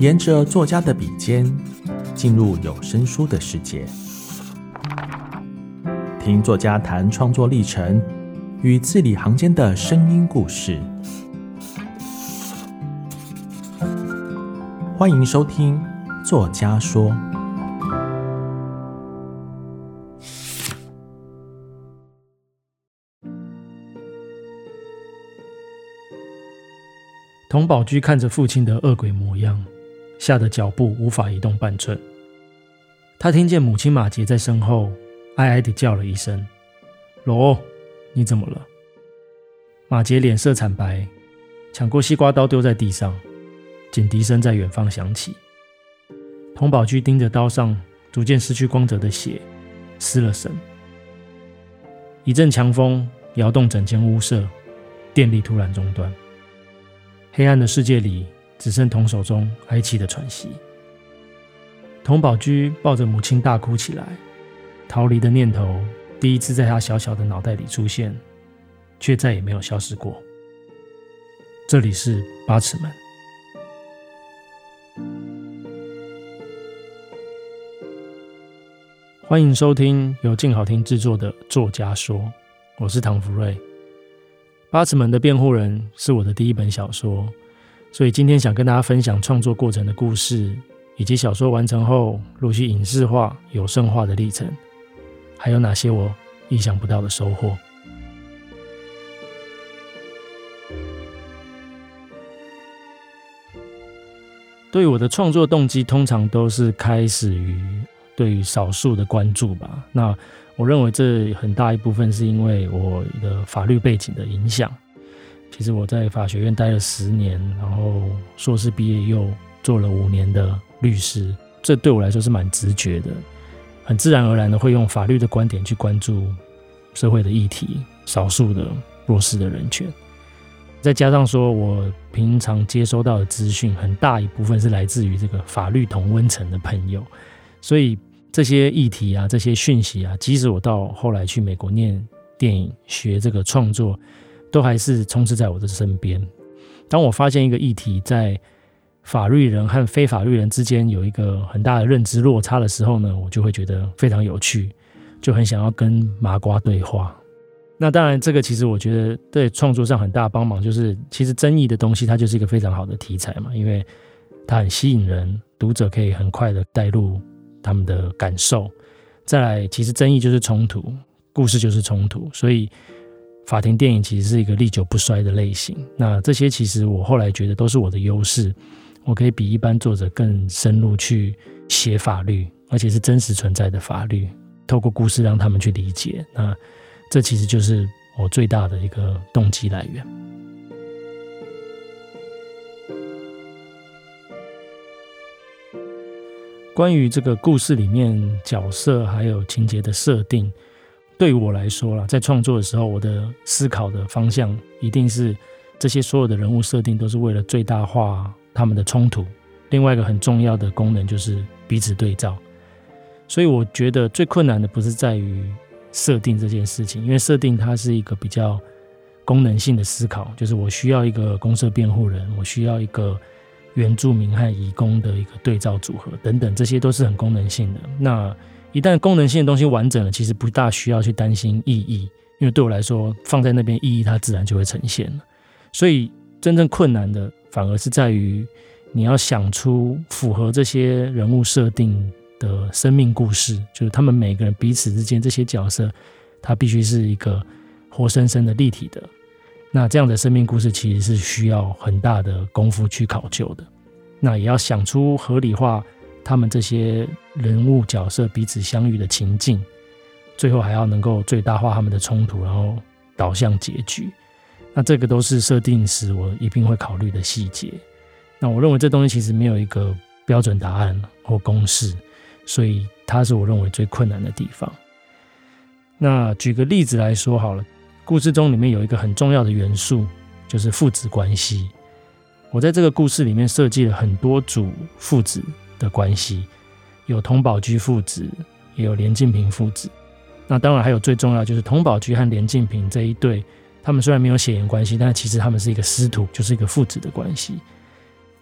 沿着作家的笔尖，进入有声书的世界，听作家谈创作历程与字里行间的声音故事。欢迎收听《作家说》。童宝驹看着父亲的恶鬼模样，吓得脚步无法移动半寸。他听见母亲马杰在身后哀哀地叫了一声：“罗，你怎么了？”马杰脸色惨白，抢过西瓜刀丢在地上，警笛声在远方响起。童宝驹盯着刀上逐渐失去光泽的血，失了神。一阵强风摇动整间屋舍，电力突然中断。黑暗的世界里，只剩童手中哀泣的喘息。童宝驹抱着母亲大哭起来，逃离的念头第一次在他小小的脑袋里出现，却再也没有消失过。这里是八尺门，欢迎收听由静好听制作的《作家说》，我是唐福瑞。八尺门的辩护人是我的第一本小说，所以今天想跟大家分享创作过程的故事，以及小说完成后陆续影视化、有声化的历程，还有哪些我意想不到的收获。对于我的创作动机，通常都是开始于对于少数的关注吧。那我认为这很大一部分是因为我的法律背景的影响。其实我在法学院待了十年，然后硕士毕业又做了五年的律师，这对我来说是蛮直觉的，很自然而然的会用法律的观点去关注社会的议题、少数的弱势的人权。再加上说我平常接收到的资讯，很大一部分是来自于这个法律同温层的朋友，所以。这些议题啊，这些讯息啊，即使我到后来去美国念电影学这个创作，都还是充斥在我的身边。当我发现一个议题在法律人和非法律人之间有一个很大的认知落差的时候呢，我就会觉得非常有趣，就很想要跟麻瓜对话。那当然，这个其实我觉得对创作上很大帮忙，就是其实争议的东西它就是一个非常好的题材嘛，因为它很吸引人，读者可以很快的带入。他们的感受，再来，其实争议就是冲突，故事就是冲突，所以法庭电影其实是一个历久不衰的类型。那这些其实我后来觉得都是我的优势，我可以比一般作者更深入去写法律，而且是真实存在的法律，透过故事让他们去理解。那这其实就是我最大的一个动机来源。关于这个故事里面角色还有情节的设定，对于我来说啦，在创作的时候，我的思考的方向一定是这些所有的人物设定都是为了最大化他们的冲突。另外一个很重要的功能就是彼此对照。所以我觉得最困难的不是在于设定这件事情，因为设定它是一个比较功能性的思考，就是我需要一个公社辩护人，我需要一个。原住民和移工的一个对照组合等等，这些都是很功能性的。那一旦功能性的东西完整了，其实不大需要去担心意义，因为对我来说，放在那边意义它自然就会呈现了。所以真正困难的反而是在于你要想出符合这些人物设定的生命故事，就是他们每个人彼此之间这些角色，它必须是一个活生生的立体的。那这样的生命故事其实是需要很大的功夫去考究的，那也要想出合理化他们这些人物角色彼此相遇的情境，最后还要能够最大化他们的冲突，然后导向结局。那这个都是设定时我一定会考虑的细节。那我认为这东西其实没有一个标准答案或公式，所以它是我认为最困难的地方。那举个例子来说好了。故事中里面有一个很重要的元素，就是父子关系。我在这个故事里面设计了很多组父子的关系，有佟宝駒父子，也有连晋平父子。那当然还有最重要就是佟宝駒和连晋平这一对，他们虽然没有血缘关系，但其实他们是一个师徒，就是一个父子的关系。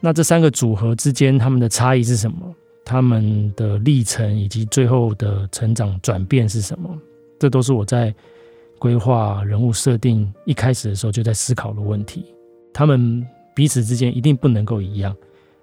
那这三个组合之间，他们的差异是什么？他们的历程以及最后的成长转变是什么？这都是我在规划人物设定一开始的时候就在思考的问题。他们彼此之间一定不能够一样，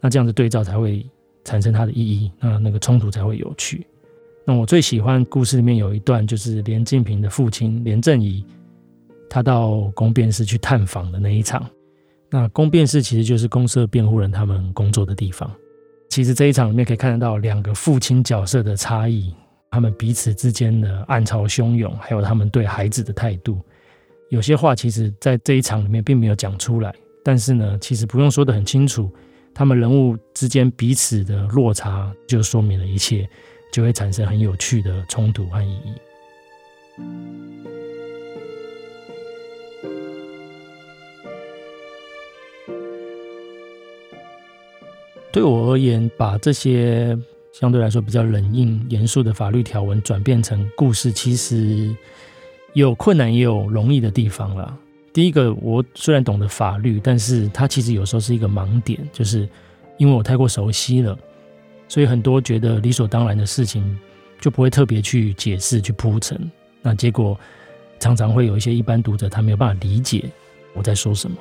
那这样子对照才会产生它的意义，那那个冲突才会有趣。那我最喜欢故事里面有一段，就是连晋平的父亲连正仪，他到宫辩室去探访的那一场。那宫辩室其实就是公设辩护人他们工作的地方。其实这一场里面可以看得到两个父亲角色的差异，他们彼此之间的暗潮汹涌，还有他们对孩子的态度。有些话其实在这一场里面并没有讲出来，但是呢，其实不用说得很清楚，他们人物之间彼此的落差就说明了一切，就会产生很有趣的冲突和意义。对我而言，把这些相对来说比较冷硬、严肃的法律条文转变成故事，其实有困难也有容易的地方啦。第一个，我虽然懂得法律，但是它其实有时候是一个盲点，就是因为我太过熟悉了，所以很多觉得理所当然的事情就不会特别去解释、去铺陈。那结果常常会有一些一般读者他没有办法理解我在说什么。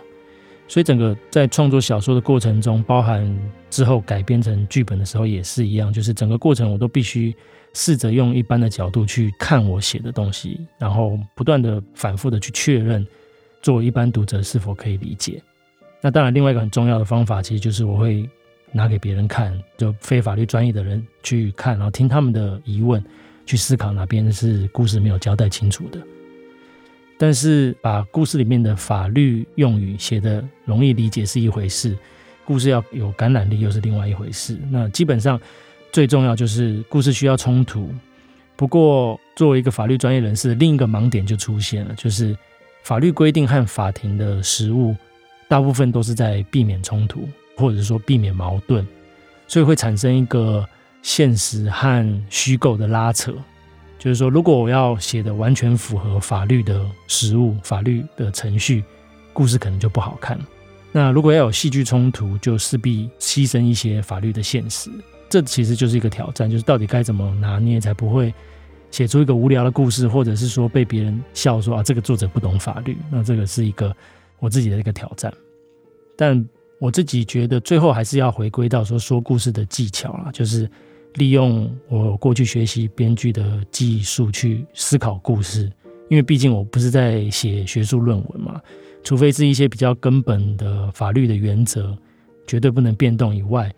所以整个在创作小说的过程中，包含之后改编成剧本的时候也是一样，就是整个过程我都必须试着用一般的角度去看我写的东西，然后不断的反复的去确认，作为一般读者是否可以理解。那当然，另外一个很重要的方法，其实就是我会拿给别人看，就非法律专业的人去看，然后听他们的疑问，去思考哪边是故事没有交代清楚的。但是把故事里面的法律用语写得容易理解是一回事，故事要有感染力又是另外一回事。那基本上最重要就是故事需要冲突。不过作为一个法律专业人士，另一个盲点就出现了，就是法律规定和法庭的实务大部分都是在避免冲突，或者说避免矛盾，所以会产生一个现实和虚构的拉扯。就是说，如果我要写的完全符合法律的实务、法律的程序，故事可能就不好看。那如果要有戏剧冲突，就势必牺牲一些法律的现实。这其实就是一个挑战，就是到底该怎么拿捏，才不会写出一个无聊的故事，或者是说被别人笑说啊，这个作者不懂法律。那这个是一个我自己的一个挑战。但我自己觉得，最后还是要回归到说说故事的技巧啦，就是。利用我过去学习编剧的技术去思考故事，因为毕竟我不是在写学术论文嘛，除非是一些比较根本的法律的原则绝对不能变动以外，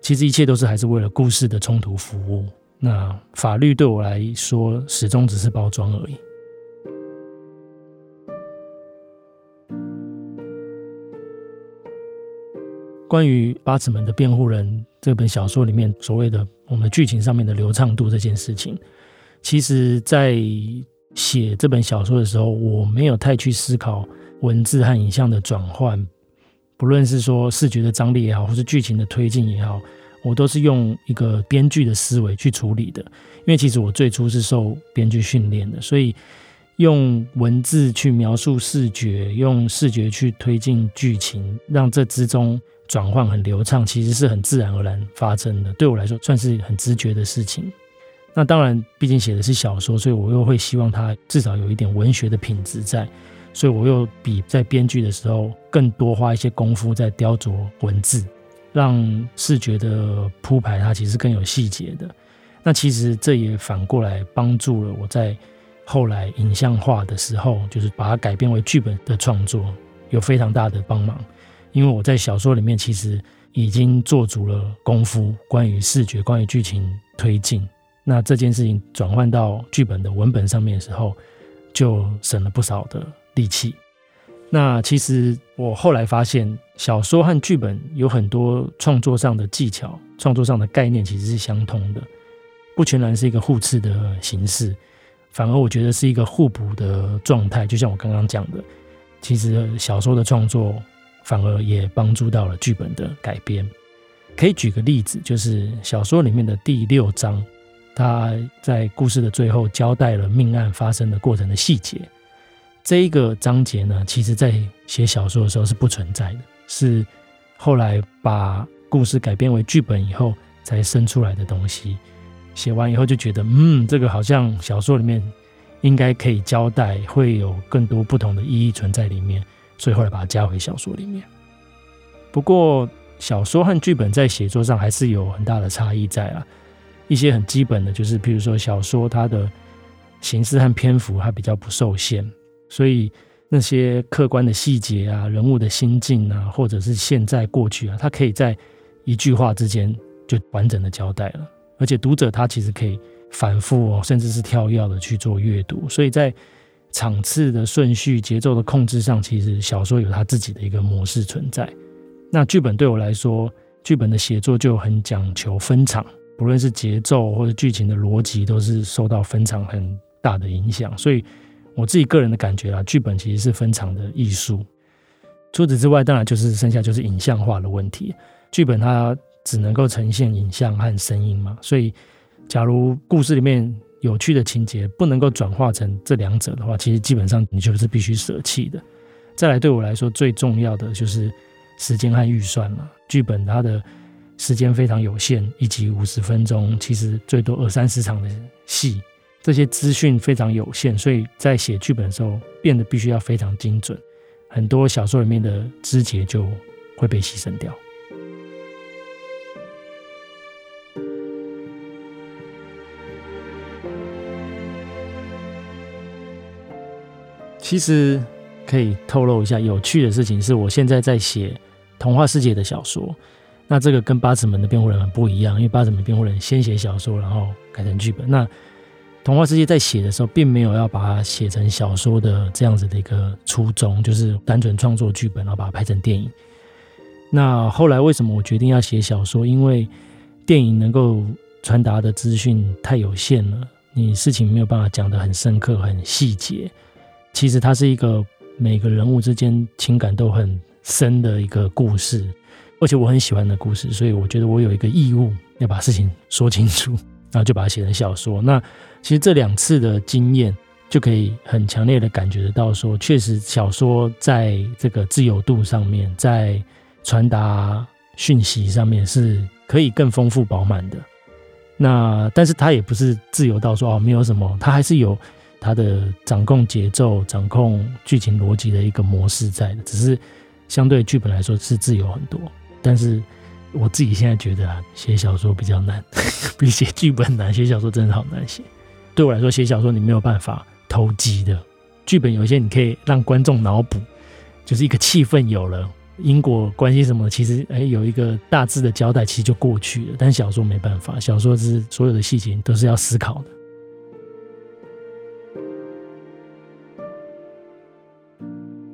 其实一切都是还是为了故事的冲突服务。那法律对我来说始终只是包装而已。关于八尺门的辩护人这本小说里面所谓的我们的剧情上面的流畅度这件事情，其实，在写这本小说的时候，我没有太去思考文字和影像的转换，不论是说视觉的张力也好，或是剧情的推进也好，我都是用一个编剧的思维去处理的。因为其实我最初是受编剧训练的，所以用文字去描述视觉，用视觉去推进剧情，让这之中。转换很流畅，其实是很自然而然发生的。对我来说，算是很直觉的事情。那当然，毕竟写的是小说，所以我又会希望它至少有一点文学的品质在。所以我又比在编剧的时候更多花一些功夫在雕琢文字，让视觉的铺排它其实更有细节的。那其实这也反过来帮助了我在后来影像化的时候，就是把它改编为剧本的创作，有非常大的帮忙。因为我在小说里面其实已经做足了功夫，关于视觉、关于剧情推进，那这件事情转换到剧本的文本上面的时候，就省了不少的力气。那其实我后来发现，小说和剧本有很多创作上的技巧、创作上的概念其实是相通的，不全然是一个互斥的形式，反而我觉得是一个互补的状态。就像我刚刚讲的，其实小说的创作。反而也帮助到了剧本的改编。可以举个例子，就是小说里面的第六章，他在故事的最后交代了命案发生的过程的细节。这一个章节呢，其实在写小说的时候是不存在的，是后来把故事改编为剧本以后才生出来的东西。写完以后就觉得，嗯，这个好像小说里面应该可以交代，会有更多不同的意义存在里面，所以后来把它加回小说里面。不过，小说和剧本在写作上还是有很大的差异在啊。一些很基本的，就是譬如说小说它的形式和篇幅它比较不受限，所以那些客观的细节啊、人物的心境啊，或者是现在过去啊，他可以在一句话之间就完整的交代了。而且读者他其实可以反复哦，甚至是跳跃的去做阅读，所以在场次的顺序、节奏的控制上，其实小说有它自己的一个模式存在。那剧本对我来说，剧本的写作就很讲求分场，不论是节奏或者剧情的逻辑，都是受到分场很大的影响。所以我自己个人的感觉啊，剧本其实是分场的艺术。除此之外，当然就是剩下就是影像化的问题。剧本它。只能够呈现影像和声音嘛，所以假如故事里面有趣的情节不能够转化成这两者的话，其实基本上你就是必须舍弃的。再来，对我来说最重要的就是时间和预算了。剧本它的时间非常有限，一集五十分钟，其实最多二三十场的戏，这些资讯非常有限，所以在写剧本的时候变得必须要非常精准，很多小说里面的枝节就会被牺牲掉。其实可以透露一下有趣的事情，是我现在在写童话世界的小说。那这个跟八尺门的辩护人很不一样，因为八尺门辩护人先写小说，然后改成剧本。那童话世界在写的时候，并没有要把它写成小说的这样子的一个初衷，就是单纯创作剧本，然后把它拍成电影。那后来为什么我决定要写小说？因为电影能够传达的资讯太有限了，你事情没有办法讲得很深刻、很细节。其实它是一个每个人物之间情感都很深的一个故事，而且我很喜欢的故事，所以我觉得我有一个义务要把事情说清楚，然后就把它写成小说。那其实这两次的经验就可以很强烈的感觉得到，说确实小说在这个自由度上面，在传达讯息上面是可以更丰富饱满的。那但是它也不是自由到说哦没有什么，它还是有。它的掌控节奏、掌控剧情逻辑的一个模式在的，只是相对剧本来说是自由很多。但是我自己现在觉得啊，写小说比较难，比写剧本难。写小说真的好难写。对我来说，写小说你没有办法投机的。剧本有一些你可以让观众脑补，就是一个气氛有了，因果关系什么的，其实哎有一个大致的交代，其实就过去了。但小说没办法，小说是所有的细节都是要思考的。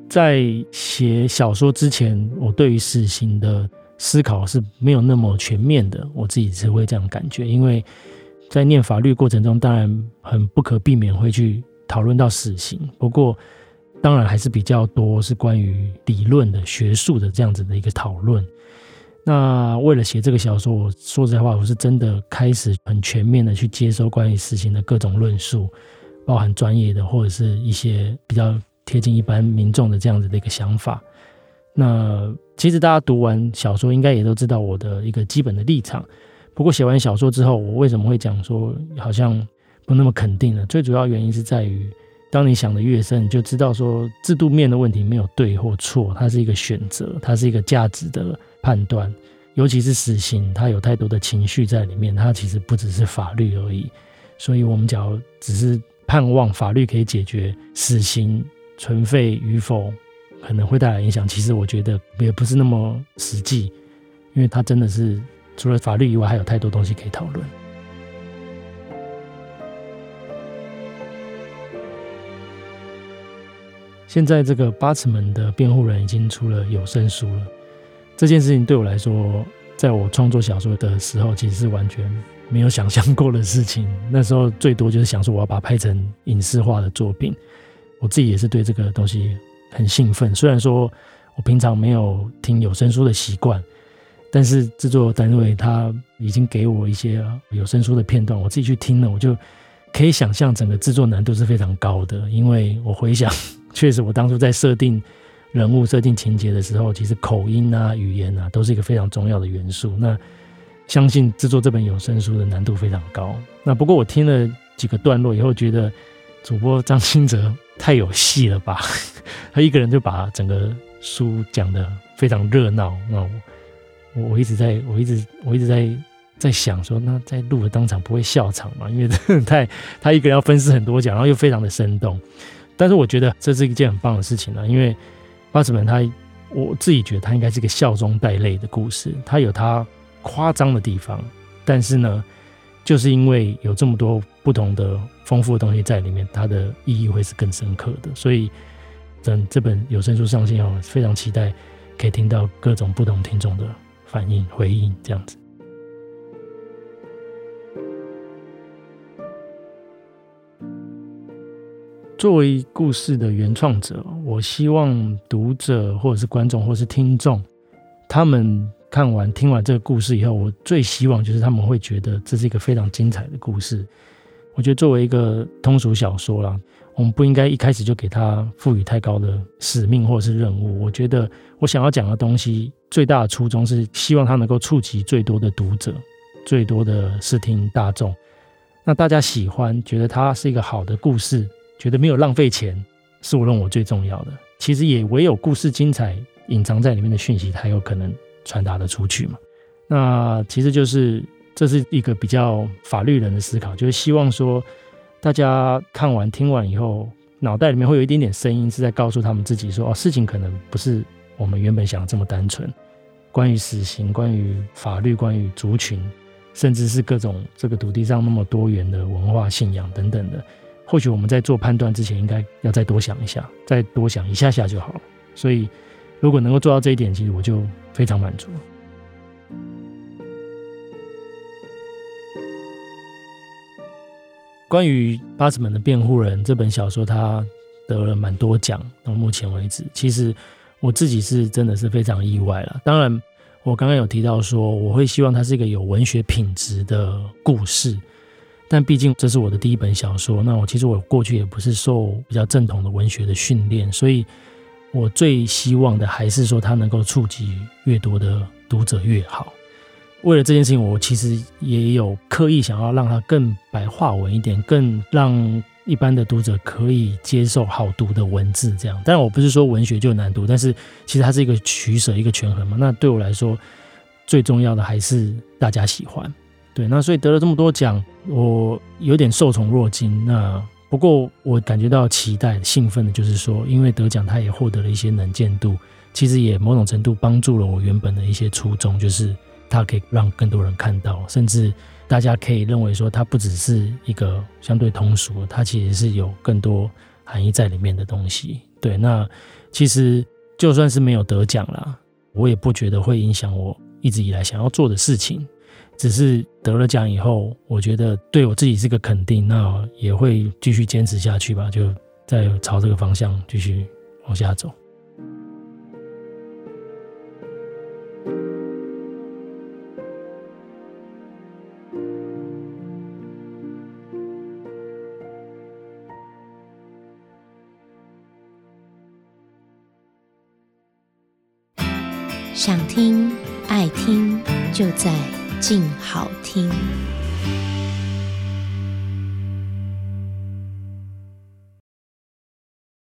在写小说之前，我对于死刑的思考是没有那么全面的。我自己是会这样感觉，因为在念法律过程中，当然很不可避免会去讨论到死刑。不过，当然还是比较多是关于理论的、学术的这样子的一个讨论。那为了写这个小说，我说实在话，我是真的开始很全面的去接收关于死刑的各种论述，包含专业的或者是一些比较。贴近一般民众的这样子的一个想法，那其实大家读完小说应该也都知道我的一个基本的立场。不过写完小说之后，我为什么会讲说好像不那么肯定呢？最主要原因是在于，当你想的越深，你就知道说制度面的问题没有对或错，它是一个选择，它是一个价值的判断。尤其是死刑，它有太多的情绪在里面，它其实不只是法律而已。所以我们假如只是盼望法律可以解决死刑。存废与否可能会带来影响，其实我觉得也不是那么实际，因为它真的是除了法律以外，还有太多东西可以讨论。现在这个八尺门的辩护人已经出了有声书了，这件事情对我来说，在我创作小说的时候，其实是完全没有想象过的事情。那时候最多就是想说，我要把它拍成影视化的作品。我自己也是对这个东西很兴奋，虽然说我平常没有听有声书的习惯，但是制作单位他已经给我一些有声书的片段，我自己去听了，我就可以想象整个制作难度是非常高的。因为我回想，确实我当初在设定人物设定情节的时候，其实口音啊、语言啊，都是一个非常重要的元素。那相信制作这本有声书的难度非常高。那不过我听了几个段落以后，觉得主播张新哲太有戏了吧？他一个人就把整个书讲得非常热闹。那我我一直在我一直我一直在在想说，那在录的当场不会笑场吗？因为太他一个人要分饰很多角，然后又非常的生动。但是我觉得这是一件很棒的事情了，因为八尺门他我自己觉得他应该是个笑中带泪的故事，他有他夸张的地方，但是呢，就是因为有这么多不同的丰富的东西在里面，它的意义会是更深刻的。所以等这本有声书上线后，非常期待可以听到各种不同听众的反应回应，这样子。作为故事的原创者，我希望读者或者是观众或者是听众，他们看完听完这个故事以后，我最希望就是他们会觉得这是一个非常精彩的故事。我觉得作为一个通俗小说啦，我们不应该一开始就给他赋予太高的使命或者是任务。我觉得我想要讲的东西，最大的初衷是希望它能够触及最多的读者，最多的视听大众。那大家喜欢，觉得它是一个好的故事。觉得没有浪费钱，是我认为最重要的。其实也唯有故事精彩，隐藏在里面的讯息才有可能传达得出去嘛。那其实就是这是一个比较法律人的思考，就是希望说大家看完听完以后，脑袋里面会有一点点声音是在告诉他们自己说：哦，事情可能不是我们原本想的这么单纯。关于死刑，关于法律，关于族群，甚至是各种这个土地上那么多元的文化信仰等等的。或许我们在做判断之前，应该要再多想一下，再多想一下下就好了。所以，如果能够做到这一点，其实我就非常满足。关于《巴斯门的辩护人》这本小说，它得了蛮多奖，到目前为止，其实我自己是真的是非常意外了。当然，我刚刚有提到说，我会希望它是一个有文学品质的故事。但毕竟这是我的第一本小说，那我其实我过去也不是受比较正统的文学的训练，所以我最希望的还是说它能够触及越多的读者越好。为了这件事情，我其实也有刻意想要让它更白话文一点，更让一般的读者可以接受好读的文字。这样，当然我不是说文学就难读，但是其实它是一个取舍，一个权衡嘛。那对我来说，最重要的还是大家喜欢。对，那所以得了这么多奖，我有点受宠若惊。那不过我感觉到期待、兴奋的就是说，因为得奖，他也获得了一些能见度，其实也某种程度帮助了我原本的一些初衷，就是他可以让更多人看到，甚至大家可以认为说，它不只是一个相对通俗，它其实是有更多含义在里面的东西。对，那其实就算是没有得奖啦，我也不觉得会影响我一直以来想要做的事情。只是得了奖以后，我觉得对我自己是个肯定，那也会继续坚持下去吧，就再朝这个方向继续往下走。